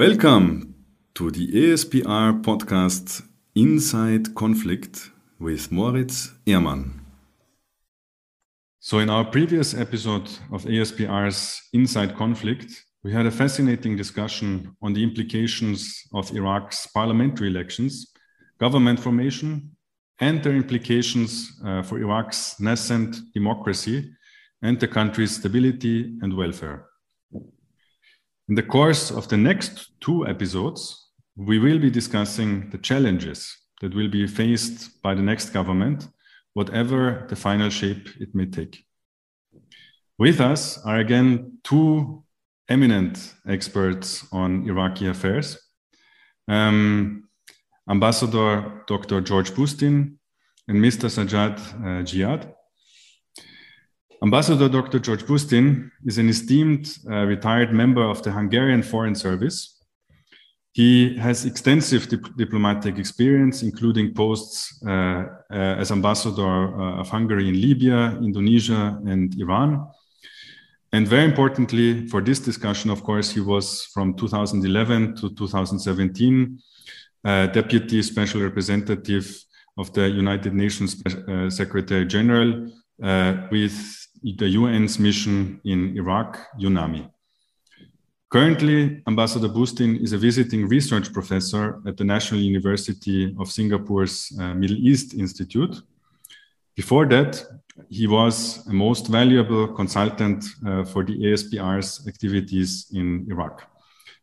Welcome to the ASPR podcast Inside Conflict with Moritz Ehrmann. So, in our previous episode of ASPR's Inside Conflict, we had a fascinating discussion on the implications of Iraq's parliamentary elections, government formation, and their implications uh, for Iraq's nascent democracy and the country's stability and welfare. In the course of the next two episodes, we will be discussing the challenges that will be faced by the next government, whatever the final shape it may take. With us are again two eminent experts on Iraqi affairs um, Ambassador Dr. George Busztin and Mr. Sajad uh, Jiyad. Ambassador Dr. George Busztin is an esteemed uh, retired member of the Hungarian Foreign Service. He has extensive dip diplomatic experience, including posts uh, uh, as ambassador uh, of Hungary in Libya, Indonesia, and Iran. And very importantly, for this discussion, of course, he was from 2011 to 2017 uh, Deputy Special Representative of the United Nations uh, Secretary General with the UN's mission in Iraq, UNAMI. Currently, Ambassador Busztin is a visiting research professor at the National University of Singapore's uh, Middle East Institute. Before that, he was a most valuable consultant uh, for the ASPR's activities in Iraq.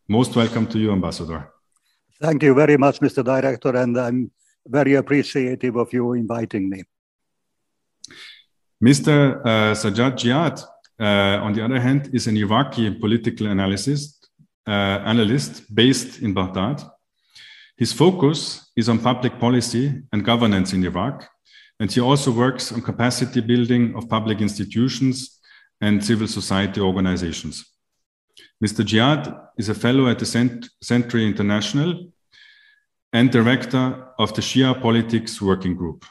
Most welcome to you, Ambassador. Thank you very much, Mr. Director, and I'm very appreciative of you inviting me. Mr. Uh, Sajad Jiyad, uh, on the other hand, is an Iraqi political analyst, uh, analyst based in Baghdad. His focus is on public policy and governance in Iraq, and he also works on capacity building of public institutions and civil society organizations. Mr. Jiyad is a fellow at the Cent Century International and director of the Shia Politics Working Group.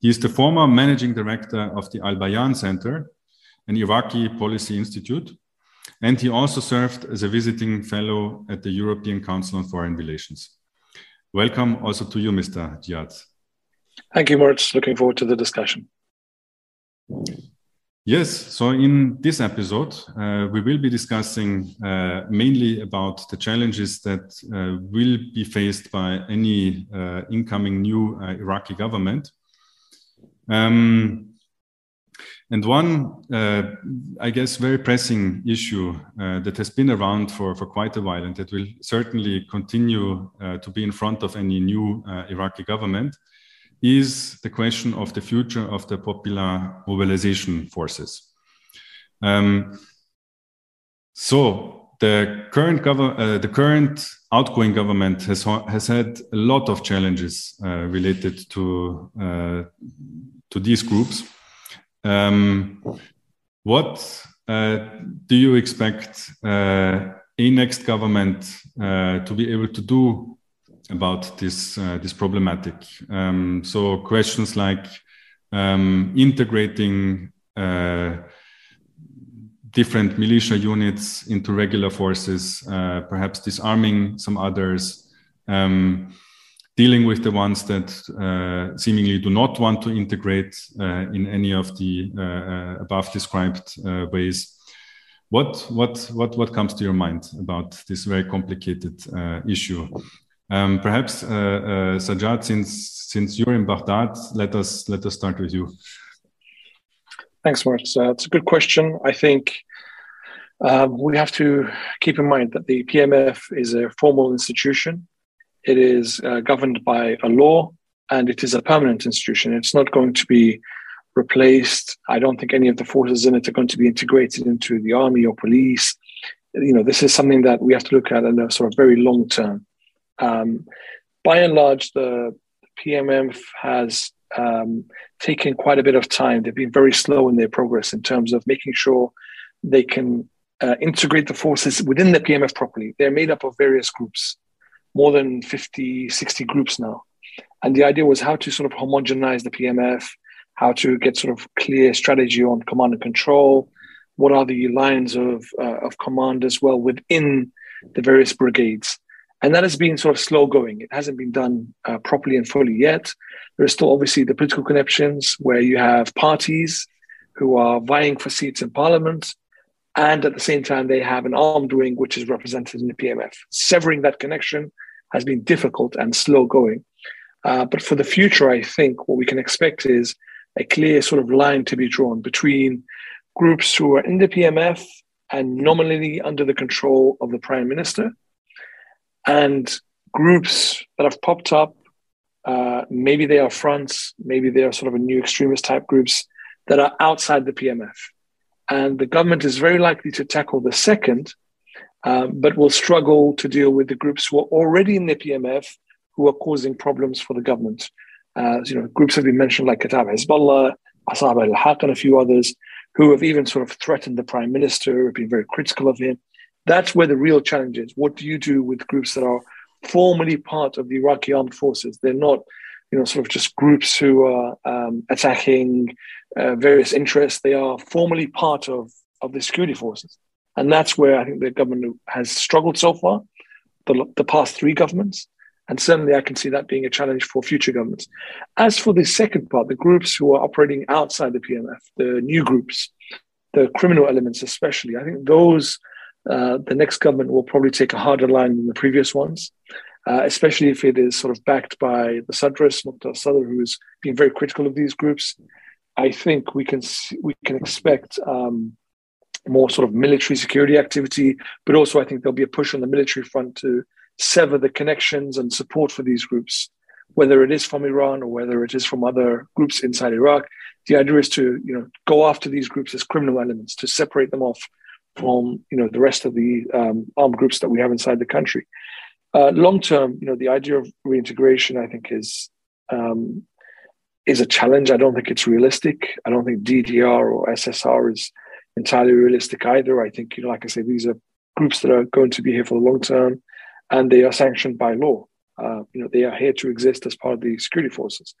He is the former managing director of the Al Bayan Center, an Iraqi policy institute, and he also served as a visiting fellow at the European Council on Foreign Relations. Welcome also to you, Mr. Jiyad. Thank you, Moritz. Looking forward to the discussion. Yes, so in this episode, uh, we will be discussing uh, mainly about the challenges that uh, will be faced by any uh, incoming new uh, Iraqi government. Um, and one, uh, I guess, very pressing issue uh, that has been around for, for quite a while and that will certainly continue uh, to be in front of any new uh, Iraqi government is the question of the future of the popular mobilization forces. Um, so the current, uh, the current outgoing government has, has had a lot of challenges uh, related to to these groups. Um, what uh, do you expect uh, a next government uh, to be able to do about this uh, this problematic? Um, so questions like um, integrating uh, different militia units into regular forces, uh, perhaps disarming some others. Um, dealing with the ones that uh, seemingly do not want to integrate uh, in any of the uh, uh above described uh, ways. What, what, what, what comes to your mind about this very complicated uh, issue? Um, perhaps Sajad, since, since you're in Baghdad, let us, let us start with you. Thanks, Moritz. it's a good question. I think we have to keep in mind that the PMF is a formal institution it is uh, governed by a law and it is a permanent institution. It's not going to be replaced. I don't think any of the forces in it are going to be integrated into the army or police. You know, this is something that we have to look at in a sort of very long term. Um, by and large, the PMF has um, taken quite a bit of time. They've been very slow in their progress in terms of making sure they can uh, integrate the forces within the PMF properly. They're made up of various groups more than 50, 60 groups now. And the idea was how to sort of homogenize the PMF, how to get sort of clear strategy on command and control, what are the lines of, uh, of command as well within the various brigades. And that has been sort of slow going. It hasn't been done uh, properly and fully yet. There are still obviously the political connections where you have parties who are vying for seats in parliament. And at the same time, they have an armed wing which is represented in the PMF. Severing that connection has been difficult and slow going. Uh, but for the future, I think what we can expect is a clear sort of line to be drawn between groups who are in the PMF and nominally under the control of the prime minister, and groups that have popped up. Uh, maybe they are fronts, maybe they are sort of a new extremist type groups that are outside the PMF. And the government is very likely to tackle the second, um, but will struggle to deal with the groups who are already in the PMF who are causing problems for the government. Uh, you know, groups have been mentioned like Kata'ib Hezbollah, Asab al-Haq, and a few others who have even sort of threatened the prime minister, been very critical of him. That's where the real challenge is. What do you do with groups that are formally part of the Iraqi armed forces? They're not, you know, sort of just groups who are um, attacking uh, various interests. They are formally part of, of the security forces. And that's where I think the government has struggled so far, the, the past three governments. And certainly I can see that being a challenge for future governments. As for the second part, the groups who are operating outside the PMF, the new groups, the criminal elements especially, I think those, uh, the next government will probably take a harder line than the previous ones, uh, especially if it is sort of backed by the Sadris, Muqtada Sadr, who has been very critical of these groups. I think we can we can expect um, more sort of military security activity, but also I think there'll be a push on the military front to sever the connections and support for these groups, whether it is from Iran or whether it is from other groups inside Iraq. The idea is to you know go after these groups as criminal elements, to separate them off from you know the rest of the um, armed groups that we have inside the country. Uh, long term, you know, the idea of reintegration, I think, is um, is a challenge. I don't think it's realistic. I don't think DDR or SSR is entirely realistic either. I think, you know, like I say, these are groups that are going to be here for the long term and they are sanctioned by law. Uh, you know, they are here to exist as part of the security forces.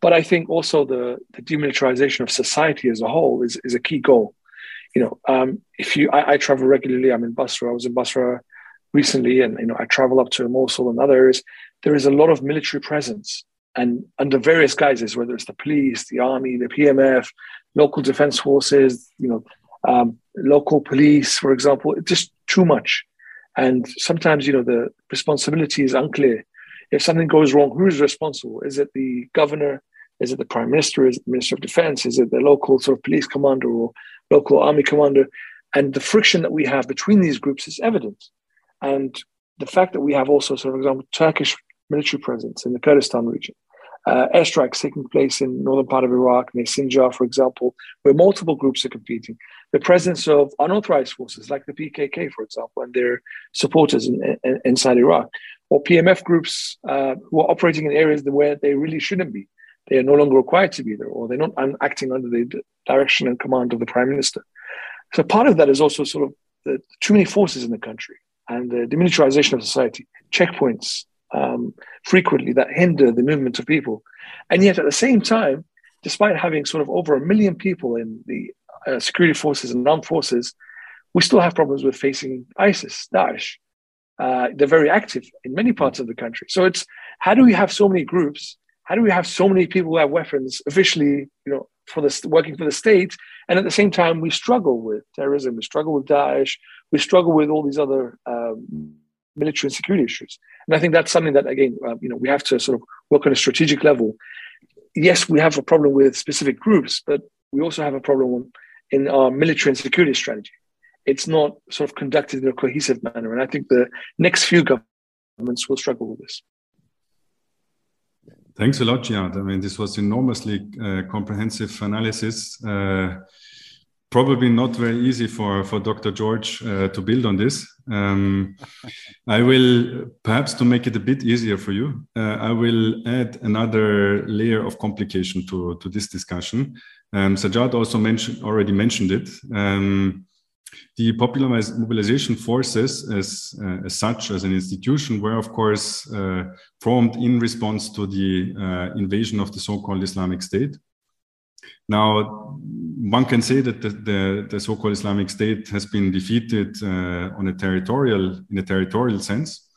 But I think also the, the demilitarization of society as a whole is, is a key goal. You know, um, if you, I, I, travel regularly. I'm in Basra. I was in Basra recently, and you know, I travel up to Mosul and other areas. There is a lot of military presence, and under various guises, whether it's the police, the army, the PMF, local defense forces, you know, um, local police, for example. Just too much. And sometimes, you know, the responsibility is unclear. If something goes wrong, who is responsible? Is it the governor? Is it the prime minister? Is it the minister of defense? Is it the local sort of police commander or local army commander? And the friction that we have between these groups is evident. And the fact that we have also, so for example, Turkish military presence in the Kurdistan region, uh, airstrikes taking place in northern part of Iraq, near Sinjar, for example, where multiple groups are competing. The presence of unauthorized forces like the PKK, for example, and their supporters in, in, inside Iraq, or PMF groups uh, who are operating in areas where they really shouldn't be. They are no longer required to be there, or they're not acting under the direction and command of the prime minister. So part of that is also sort of the too many forces in the country and the demilitarization of society, checkpoints, um, frequently that hinder the movement of people. And yet, at the same time, despite having sort of over a million people in the uh, security forces and armed forces, we still have problems with facing ISIS, Daesh. Uh, they're very active in many parts of the country. So it's how do we have so many groups? How do we have so many people who have weapons officially, you know, for the working for the state, and at the same time we struggle with terrorism, we struggle with Daesh, we struggle with all these other um, military and security issues. And I think that's something that, again, uh, you know, we have to sort of work on a strategic level. Yes, we have a problem with specific groups, but we also have a problem in our military and security strategy. It's not sort of conducted in a cohesive manner. And I think the next few governments will struggle with this. Thanks a lot, Jiyad. I mean, this was enormously uh, comprehensive analysis. Uh, probably not very easy for, for Dr. George uh, to build on this. Um, I will, perhaps to make it a bit easier for you, uh, I will add another layer of complication to, to this discussion. Um, Sajad also mentioned, already mentioned it. Um, the popular mobilization forces as, uh, as such, as an institution, were of course uh, formed in response to the uh, invasion of the so-called Islamic State Now, one can say that the, the, the so-called Islamic State has been defeated uh, on a territorial, in a territorial sense.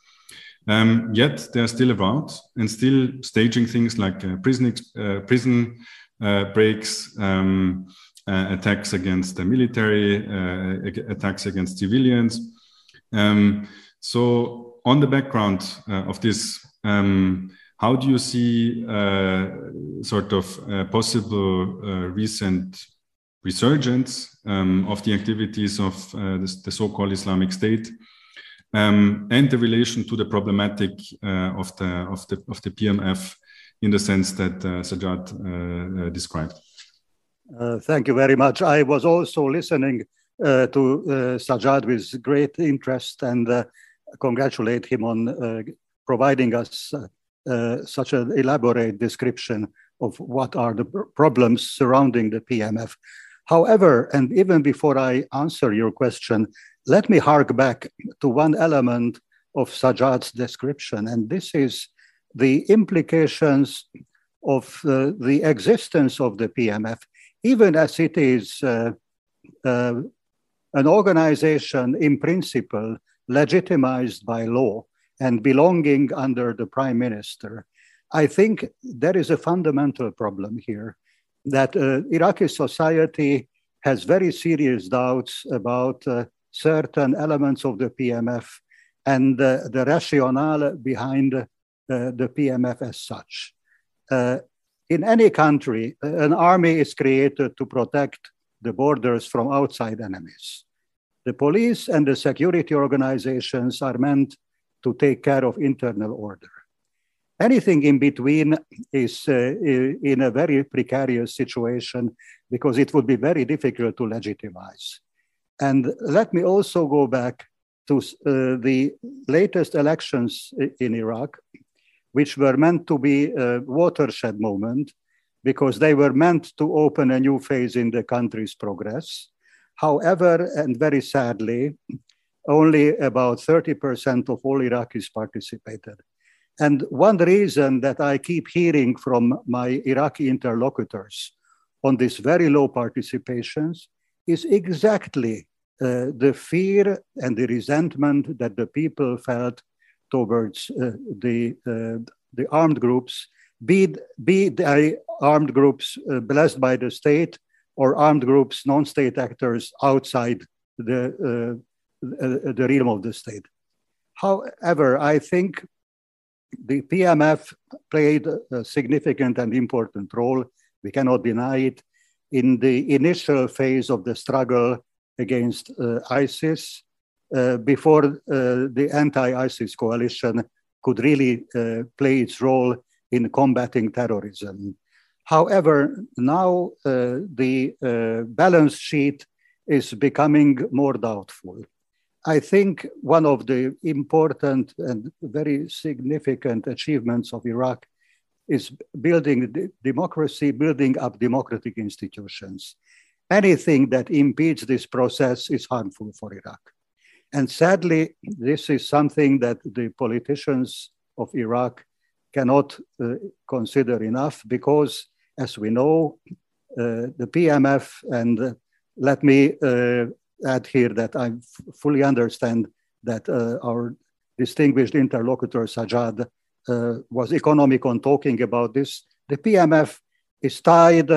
Um, yet they're still about and still staging things like uh, prison, uh, prison uh, breaks, um, uh, attacks against the military, uh, attacks against civilians. Um, so, on the background of this, um, how do you see uh, sort of possible uh, recent resurgence um, of the activities of uh, the, the so-called Islamic State um, and the relation to the problematic uh, of the of the of the PMF in the sense that uh, Sajad uh, described? thank you very much. I was also listening to Sajad with great interest and congratulate him on providing us uh, such an elaborate description of what are the problems surrounding the PMF. However, and even before I answer your question, let me hark back to one element of Sajad's description, and this is the implications of uh, the existence of the PMF, even as it is uh, uh, an organization in principle legitimized by law and belonging under the prime minister. I think there is a fundamental problem here that uh, Iraqi society has very serious doubts about uh, certain elements of the PMF and uh, the rationale behind uh, the PMF as such. Uh, in any country, an army is created to protect the borders from outside enemies. The police and the security organizations are meant to take care of internal order. Anything in between is uh, in a very precarious situation because it would be very difficult to legitimize. And let me also go back to uh, the latest elections in Iraq, which were meant to be a watershed moment because they were meant to open a new phase in the country's progress. However, and very sadly, only about 30% of all Iraqis participated. And one reason that I keep hearing from my Iraqi interlocutors on these very low participations is exactly uh, the fear and the resentment that the people felt towards uh, the, uh, the armed groups, be, be the armed groups uh, blessed by the state or armed groups, non state actors outside the uh, the realm of the state. However, I think the PMF played a significant and important role, we cannot deny it, in the initial phase of the struggle against uh, ISIS uh, before uh, the anti ISIS coalition could really uh, play its role in combating terrorism. However, now uh, the balance sheet is becoming more doubtful. I think one of the important and very significant achievements of Iraq is building democracy, building up democratic institutions. Anything that impedes this process is harmful for Iraq. And sadly, this is something that the politicians of Iraq cannot uh, consider enough because, as we know, uh, the PMF, and uh, let me uh, add here that I fully understand that uh, our distinguished interlocutor Sajad, uh, was economic on talking about this. The PMF is tied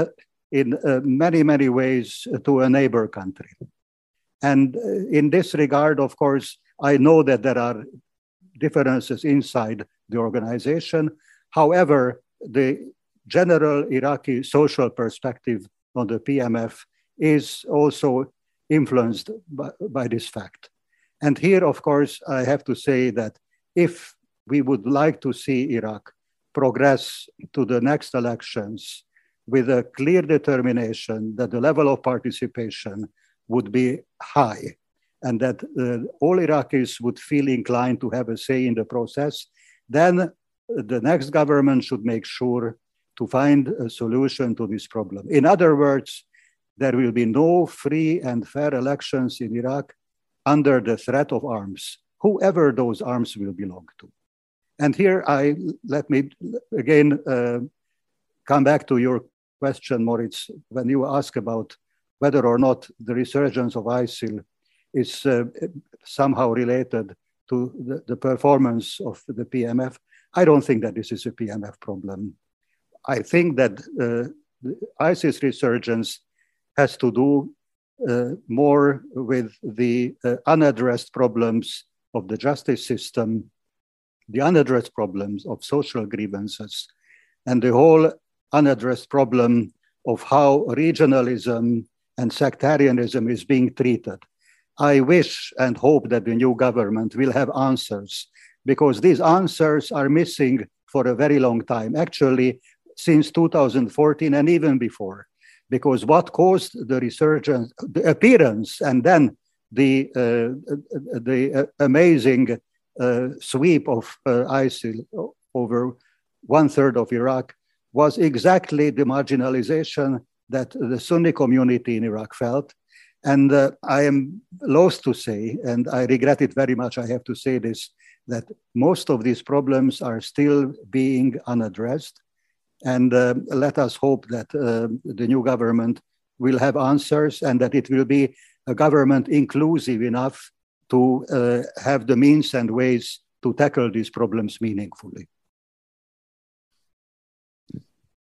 in uh, many, many ways to a neighbor country. And in this regard, of course, I know that there are differences inside the organization. However, the general Iraqi social perspective on the PMF is also influenced by, by this fact. And here, of course, I have to say that if we would like to see Iraq progress to the next elections with a clear determination that the level of participation would be high and that uh, all Iraqis would feel inclined to have a say in the process, then the next government should make sure to find a solution to this problem. In other words, there will be no free and fair elections in Iraq under the threat of arms, whoever those arms will belong to. And here I let me again uh, come back to your question, Moritz, when you ask about whether or not the resurgence of ISIL is uh, somehow related to the, the, performance of the PMF. I don't think that this is a PMF problem. I think that uh, ISIS resurgence has to do uh, more with the uh, unaddressed problems of the justice system, the unaddressed problems of social grievances, and the whole unaddressed problem of how regionalism and sectarianism is being treated. I wish and hope that the new government will have answers because these answers are missing for a very long time, actually, since 2014 and even before. Because what caused the resurgence, the appearance, and then the, uh, the amazing uh, sweep of uh, ISIL over one third of Iraq was exactly the marginalization that the Sunni community in Iraq felt. And uh, I am loath to say, and I regret it very much, I have to say this, that most of these problems are still being unaddressed. And uh, let us hope that uh, the new government will have answers and that it will be a government inclusive enough to uh, have the means and ways to tackle these problems meaningfully.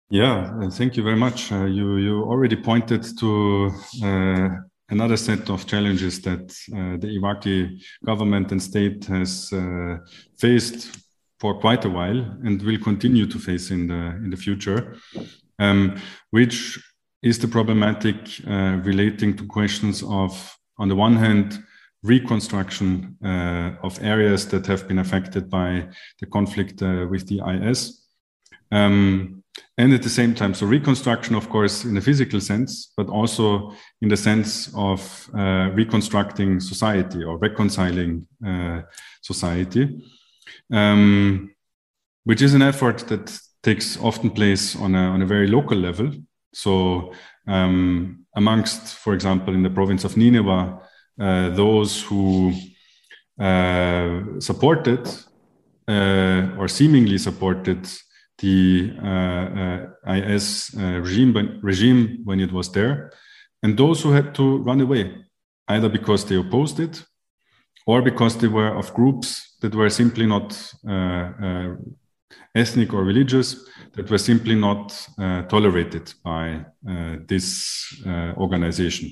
Yeah, thank you very much. Uh, you you already pointed to uh, another set of challenges that uh, the Iraqi government and state has faced for quite a while and will continue to face in the in the future, um, which is the problematic uh, relating to questions of, on the one hand, reconstruction of areas that have been affected by the conflict with the IS. Um, and at the same time so reconstruction of course in a physical sense but also in the sense of uh, reconstructing society or reconciling uh, society um, which is an effort that takes often place on a, on a very local level. So um, amongst for example in the province of nineveh uh, those who uh, supported uh, or seemingly supported the uh, uh, IS uh, regime, regime when it was there, and those who had to run away, either because they opposed it or because they were of groups that were simply not ethnic or religious, that were simply not tolerated by this organization.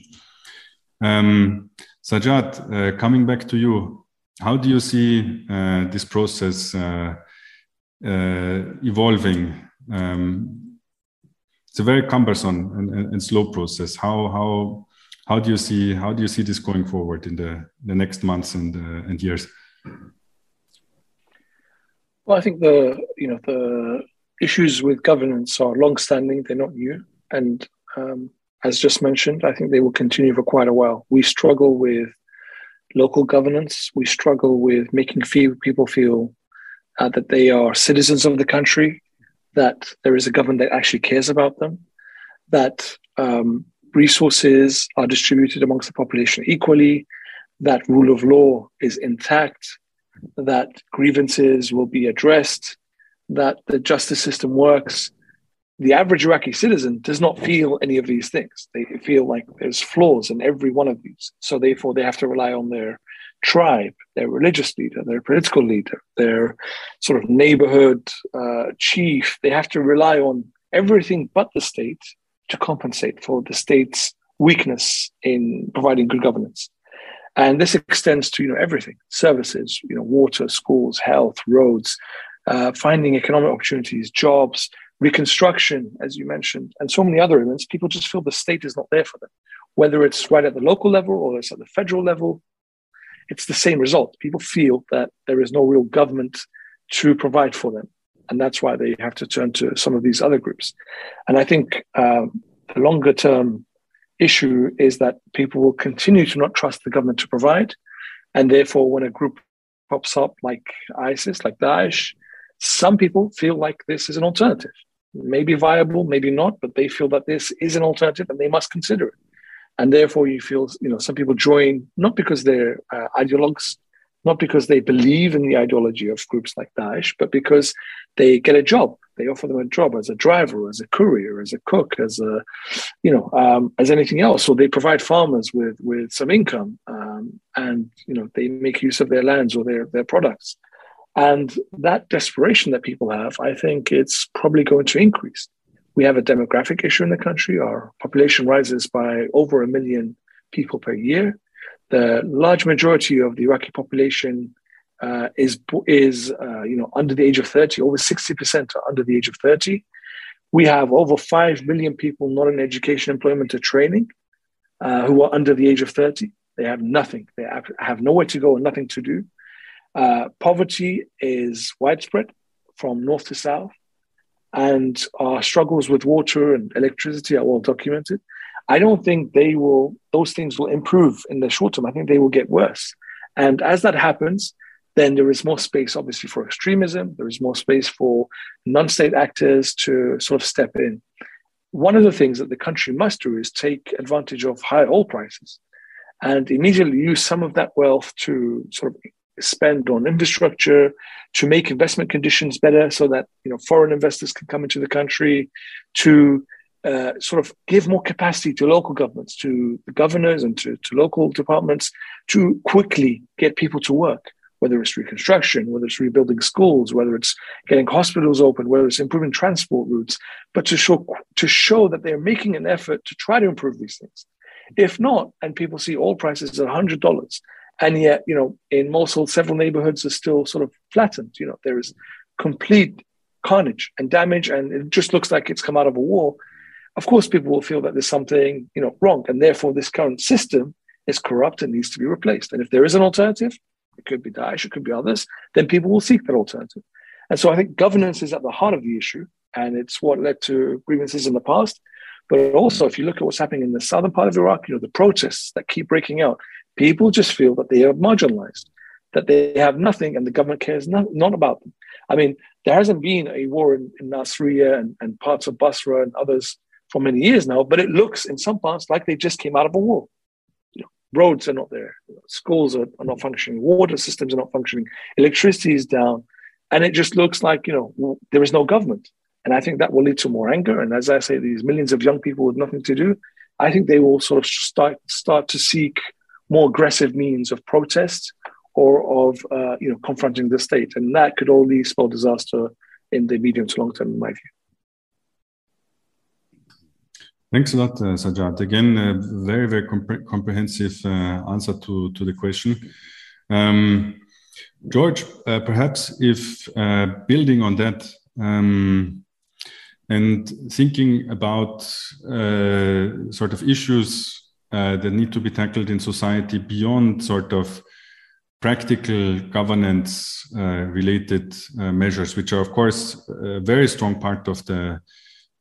Um, Sajad, uh, coming back to you, how do you see uh, this process uh, uh, evolving. Um, it's a very cumbersome and, and, slow process. How how how do you see how do you see this going forward in the the next months and uh, and years? Well, I think the you know the issues with governance are long-standing; they're not new, and um, as just mentioned, I think they will continue for quite a while. We struggle with local governance. We struggle with making people feel uh, that they are citizens of the country, that there is a government that actually cares about them, that um, resources are distributed amongst the population equally, that rule of law is intact, that grievances will be addressed, that the justice system works. The average Iraqi citizen does not feel any of these things. They feel like there's flaws in every one of these. So therefore, they have to rely on their tribe, their religious leader, their political leader, their sort of neighborhood uh, chief. They have to rely on everything but the state to compensate for the state's weakness in providing good governance. And this extends to you know everything: services, you know, water, schools, health, roads, uh, finding economic opportunities, jobs, reconstruction, as you mentioned, and so many other elements. People just feel the state is not there for them, whether it's right at the local level or it's at the federal level it's the same result. People feel that there is no real government to provide for them. And that's why they have to turn to some of these other groups. And I think um, the longer term issue is that people will continue to not trust the government to provide. And therefore, when a group pops up like ISIS, like Daesh, some people feel like this is an alternative. Maybe viable, maybe not, but they feel that this is an alternative and they must consider it and therefore you feel you know some people join not because they're uh, ideologues not because they believe in the ideology of groups like Daesh, but because they get a job They offer them a job as a driver, as a courier, as a cook, as a, you know, um, as anything else. So they provide farmers with with some income, um, and you know, they make use of their lands or their their products. And that desperation that people have, I think it's probably going to increase. We have a demographic issue in the country. Our population rises by over a million people per year. The large majority of the Iraqi population uh, is is uh, you know under the age of 30 over 60% are under the age of 30 we have over 5 million people not in education employment or training uh, who are under the age of 30 they have nothing. They have, have nowhere to go and nothing to do. Uh, poverty is widespread from north to south and our struggles with water and electricity are well documented. I don't think they will those things will improve in the short term. I think they will get worse. And as that happens then there is more space, obviously, for extremism. There is more space for non state actors to sort of step in. One of the things that the country must do is take advantage of high oil prices and immediately use some of that wealth to sort of spend on infrastructure to make investment conditions better so that you know foreign investors can come into the country to uh, sort of give more capacity to local governments to the governors and to, to local departments to quickly get people to work whether it's reconstruction, whether it's rebuilding schools, whether it's getting hospitals open, whether it's improving transport routes, but to show to show that they're making an effort to try to improve these things. If not, and people see oil prices at hundred dollars, and yet you know in Mosul several neighborhoods are still sort of flattened. You know there is complete carnage and damage, and it just looks like it's come out of a war. Of course, people will feel that there's something you know wrong, and therefore this current system is corrupt and needs to be replaced. And if there is an alternative, it could be Daesh, it could be others, then people will seek that alternative. And so I think governance is at the heart of the issue, and it's what led to grievances in the past. But also, if you look at what's happening in the southern part of Iraq, you know, the protests that keep breaking out, people just feel that they are marginalized, that they have nothing, and the government cares not, not about them. I mean, there hasn't been a war in, in Nasiriyah and, and parts of Basra and others for many years now, but it looks in some parts like they just came out of a war roads are not there, schools are, are not functioning, water systems are not functioning, electricity is down. And it just looks like, you know, there is no government. And I think that will lead to more anger. And as I say, these millions of young people with nothing to do, I think they will sort of start start to seek more aggressive means of protest or of uh, you know confronting the state, and that could only spell disaster in the medium to long term, in my view. Thanks a lot, uh. Again, a very, very comp comprehensive uh, answer to, to the question. Um, George, uh, perhaps if uh, building on that um, and thinking about uh, sort of issues uh, that need to be tackled in society beyond sort of practical governance related measures, which are, of course, a very strong part of the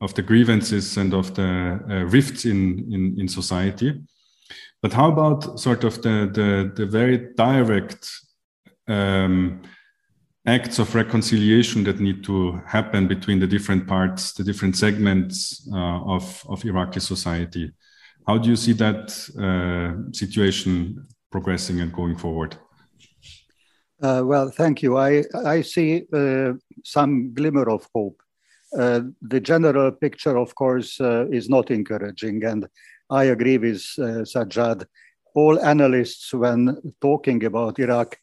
of the grievances and of the uh, rifts in, in, in society. But how about sort of the, the, the very direct um, acts of reconciliation that need to happen between the different parts, the different segments uh, of, of Iraqi society? How do you see that uh, situation progressing and going forward? Uh, well, thank you. I, I see uh, some glimmer of hope uh, the general picture, of course, uh, is not encouraging. And I agree with uh, Sajad. All analysts, when talking about Iraq,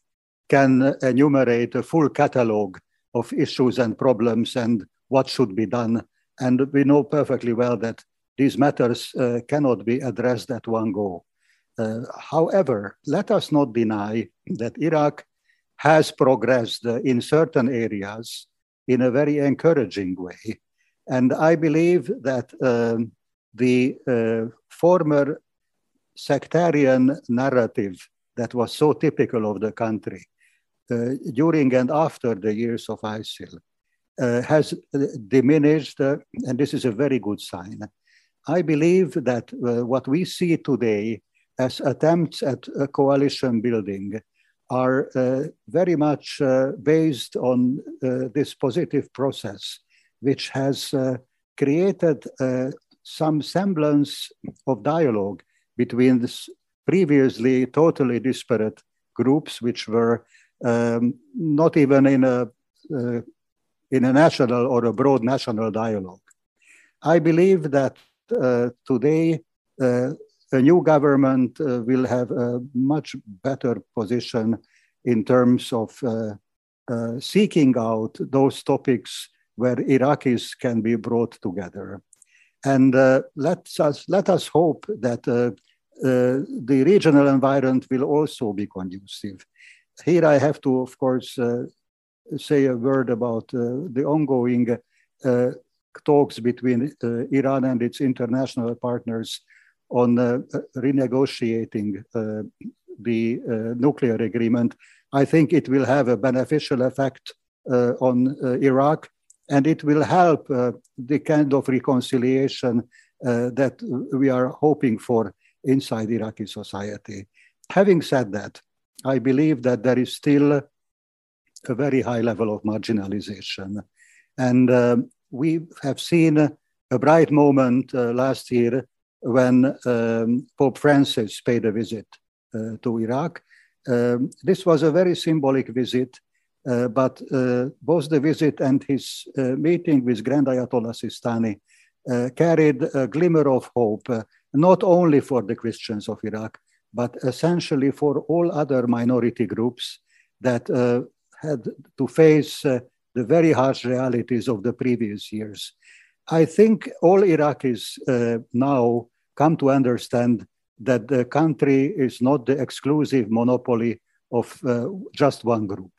can enumerate a full catalogue of issues and problems and what should be done. And we know perfectly well that these matters uh, cannot be addressed at one go. Uh, however, let us not deny that Iraq has progressed in certain areas in a very encouraging way. And I believe that um, the uh, former sectarian narrative that was so typical of the country uh, during and after the years of ISIL uh, has diminished, uh, and this is a very good sign. I believe that uh, what we see today as attempts at coalition building are uh, very much uh, based on uh, this positive process, which has created some semblance of dialogue between this previously totally disparate groups, which were um, not even in a in a national or a broad national dialogue. I believe that uh, today a new government uh, will have a much better position in terms of uh, uh, seeking out those topics where Iraqis can be brought together. And uh, let, us, let us hope that the regional environment will also be conducive. Here I have to, of course, say a word about the ongoing talks between Iran and its international partners on uh, renegotiating uh, the nuclear agreement, I think it will have a beneficial effect on Iraq and it will help the kind of reconciliation that we are hoping for inside Iraqi society. Having said that, I believe that there is still a very high level of marginalization. And um, we have seen a bright moment uh, last year when um, Pope Francis paid a visit uh, to Iraq. Um, this was a very symbolic visit, uh, but uh, both the visit and his uh, meeting with Grand Ayatollah Sistani uh, carried a glimmer of hope, not only for the Christians of Iraq, but essentially for all other minority groups that had to face the very harsh realities of the previous years. I think all Iraqis uh, now come to understand that the country is not the exclusive monopoly of uh, just one group.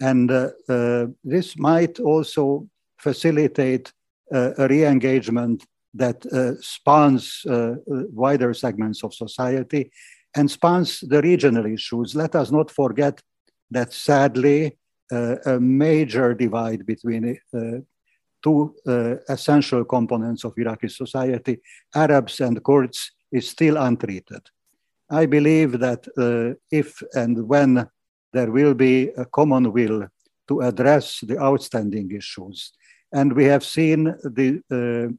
And uh, uh this might also facilitate uh, a re engagement that uh, spans wider segments of society and spans the regional issues. Let us not forget that sadly, a major divide between two uh, essential components of Iraqi society, Arabs and Kurds, is still untreated. I believe that if and when there will be a common will to address the outstanding issues, and we have seen the uh,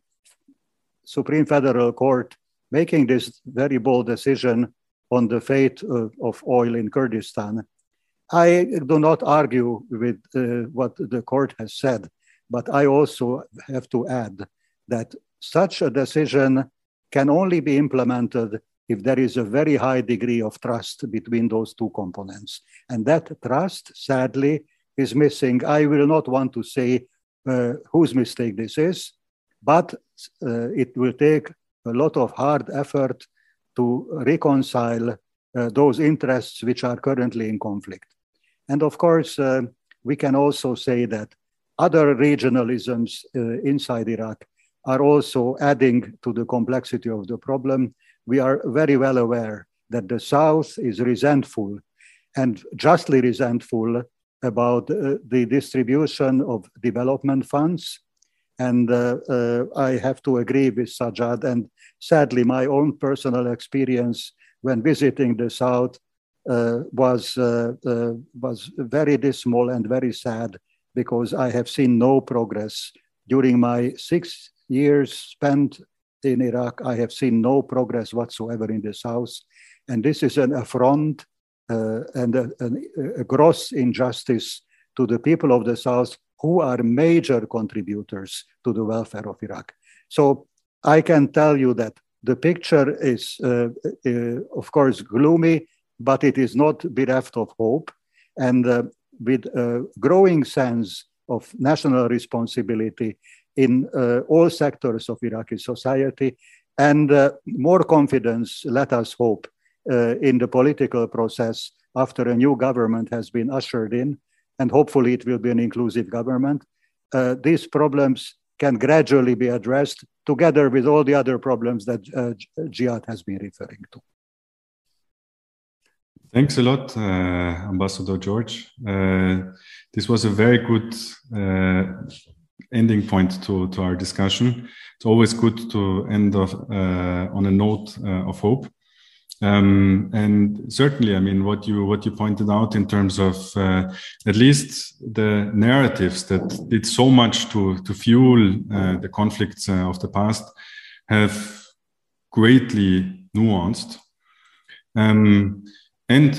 Supreme Federal Court making this very bold decision on the fate of, of oil in Kurdistan. I do not argue with uh, what the court has said, but I also have to add that such a decision can only be implemented if there is a very high degree of trust between those two components. And that trust, sadly, is missing. I will not want to say uh, whose mistake this is, but uh, it will take a lot of hard effort to reconcile uh, those interests which are currently in conflict. And of course, uh, we can also say that other regionalisms uh, inside Iraq are also adding to the complexity of the problem. We are very well aware that the South is resentful and justly resentful about uh, the distribution of development funds. And uh, uh, I have to agree with Sajad. And sadly, my own personal experience when visiting the South uh, was uh, was very dismal and very sad because I have seen no progress during my six years spent in Iraq. I have seen no progress whatsoever in the south, and this is an affront uh, and a, a, a, gross injustice to the people of the south who are major contributors to the welfare of Iraq. So I can tell you that the picture is, uh, uh, of course, gloomy but it is not bereft of hope. And uh, with a growing sense of national responsibility in uh, all sectors of Iraqi society and uh, more confidence, let us hope, uh, in the political process after a new government has been ushered in, and hopefully it will be an inclusive government. Uh, these problems can gradually be addressed together with all the other problems that uh, Jiyad has been referring to. Thanks a lot, uh, Ambassador George. Uh, this was a very good uh, ending point to, to our discussion. It's always good to end uh, on a note uh, of hope. Um, and certainly, I mean, what you what you pointed out in terms of uh, at least the narratives that did so much to to fuel the conflicts of the past have greatly nuanced. Um, And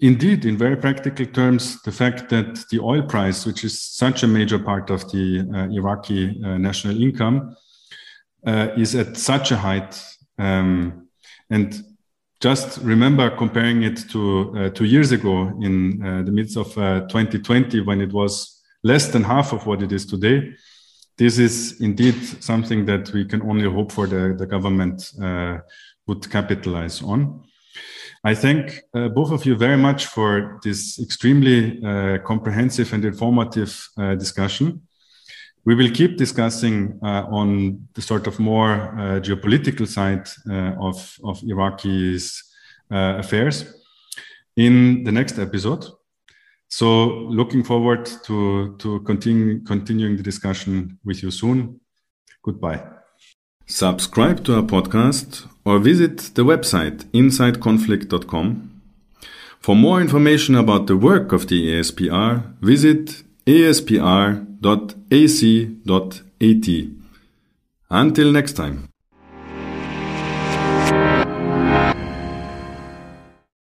indeed, in very practical terms, the fact that the oil price, which is such a major part of the uh, Iraqi uh, national income, uh, is at such a height. Um, and just remember comparing it to uh, two years ago in uh, the midst of 2020 when it was less than half of what it is today this is indeed something that we can only hope for the, the government uh, would capitalize on. I thank uh, both of you very much for this extremely uh, comprehensive and informative uh, discussion. We will keep discussing uh, on the sort of more uh, geopolitical side of, of Iraqi's affairs in the next episode. So looking forward to, to continue, continuing the discussion with you soon. Goodbye. Subscribe to our podcast or visit the website insideconflict.com. For more information about the work of the ASPR, visit aspr.ac.at. Until next time.